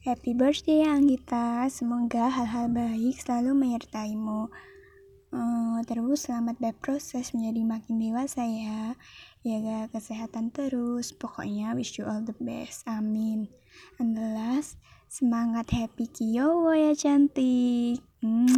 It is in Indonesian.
Happy birthday Anggita, semoga hal-hal baik selalu menyertaimu. Uh, terus selamat berproses menjadi makin dewasa ya. Jaga kesehatan terus. Pokoknya wish you all the best. Amin. And the last, semangat happy Kyowo ya cantik. Hmm.